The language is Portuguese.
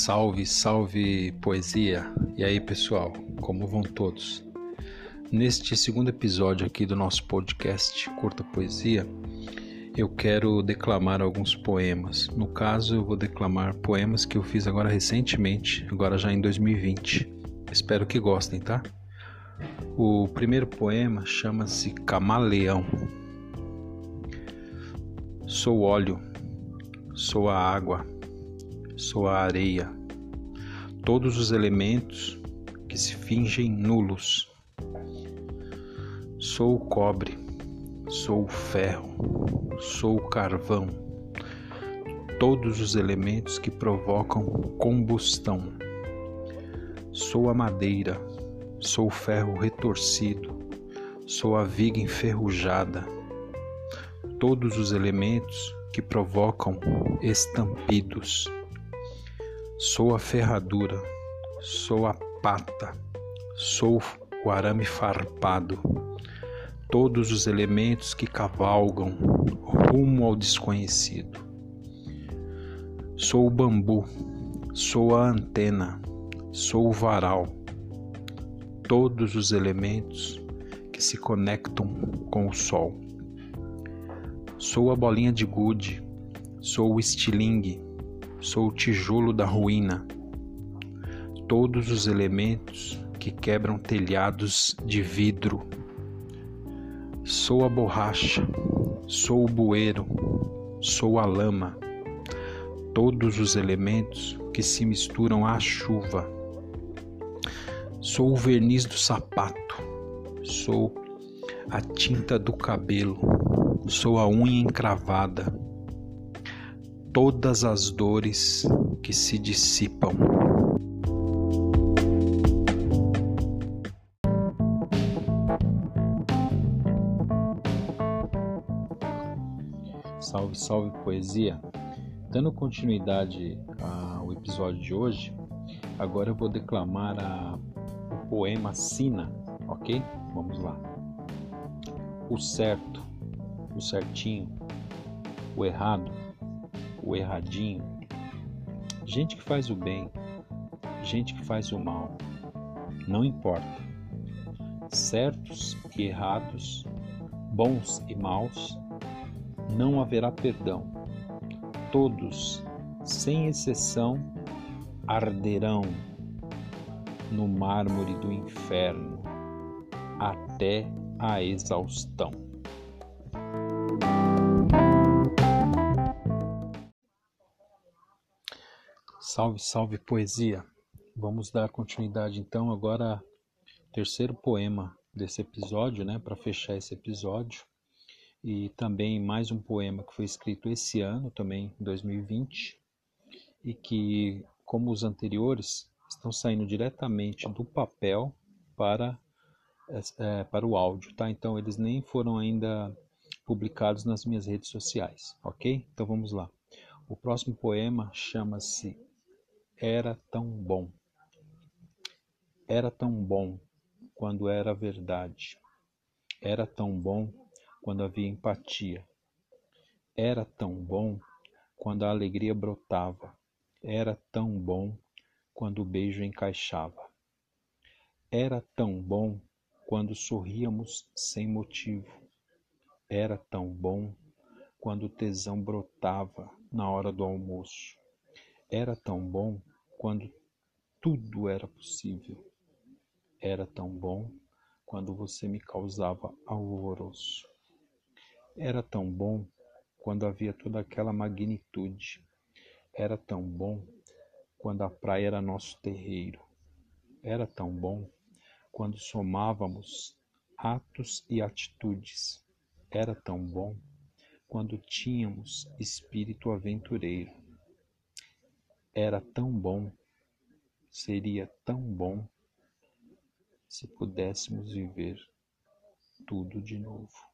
Salve, salve poesia! E aí pessoal, como vão todos? Neste segundo episódio aqui do nosso podcast Curta Poesia, eu quero declamar alguns poemas. No caso, eu vou declamar poemas que eu fiz agora recentemente, agora já em 2020. Espero que gostem, tá? O primeiro poema chama-se Camaleão. Sou óleo, sou a água, sou a areia, todos os elementos que se fingem nulos. Sou o cobre, sou o ferro, sou o carvão, todos os elementos que provocam combustão. Sou a madeira, sou o ferro retorcido, sou a viga enferrujada, todos os elementos que provocam estampidos. Sou a ferradura, sou a pata, sou o arame farpado, todos os elementos que cavalgam rumo ao desconhecido. Sou o bambu, sou a antena, sou o varal, todos os elementos que se conectam com o sol. Sou a bolinha de gude, sou o estilingue, sou o tijolo da ruína, todos os elementos que quebram telhados de vidro. Sou a borracha, sou o bueiro, sou a lama, todos os elementos que se misturam à chuva. Sou o verniz do sapato, sou a tinta do cabelo, sou a unha encravada todas as dores que se dissipam. Salve, salve poesia! Dando continuidade ao episódio de hoje, agora eu vou declamar a, poema Sina, ok? Vamos lá. O certo, o certinho, o errado, o erradinho, gente que faz o bem, gente que faz o mal, não importa. Certos e errados, bons e maus, não haverá perdão. Todos, sem exceção, arderão no mármore do inferno até a exaustão. Salve, salve poesia! Vamos dar continuidade então agora ao terceiro poema desse episódio, né, para fechar esse episódio. E também mais um poema que foi escrito esse ano, também em 2020, e que, como os anteriores, estão saindo diretamente do papel para é, para o áudio, tá? Então eles nem foram ainda publicados nas minhas redes sociais, ok? Então vamos lá. O próximo poema chama-se era tão bom. Era tão bom quando era verdade. Era tão bom quando havia empatia. Era tão bom quando a alegria brotava. Era tão bom quando o beijo encaixava. Era tão bom quando sorríamos sem motivo. Era tão bom quando o tesão brotava na hora do almoço. Era tão bom quando tudo era possível. Era tão bom quando você me causava alvoroço. Era tão bom quando havia toda aquela magnitude. Era tão bom quando a praia era nosso terreiro. Era tão bom quando somávamos atos e atitudes. Era tão bom quando tínhamos espírito aventureiro. Era tão bom, seria tão bom se pudéssemos viver tudo de novo.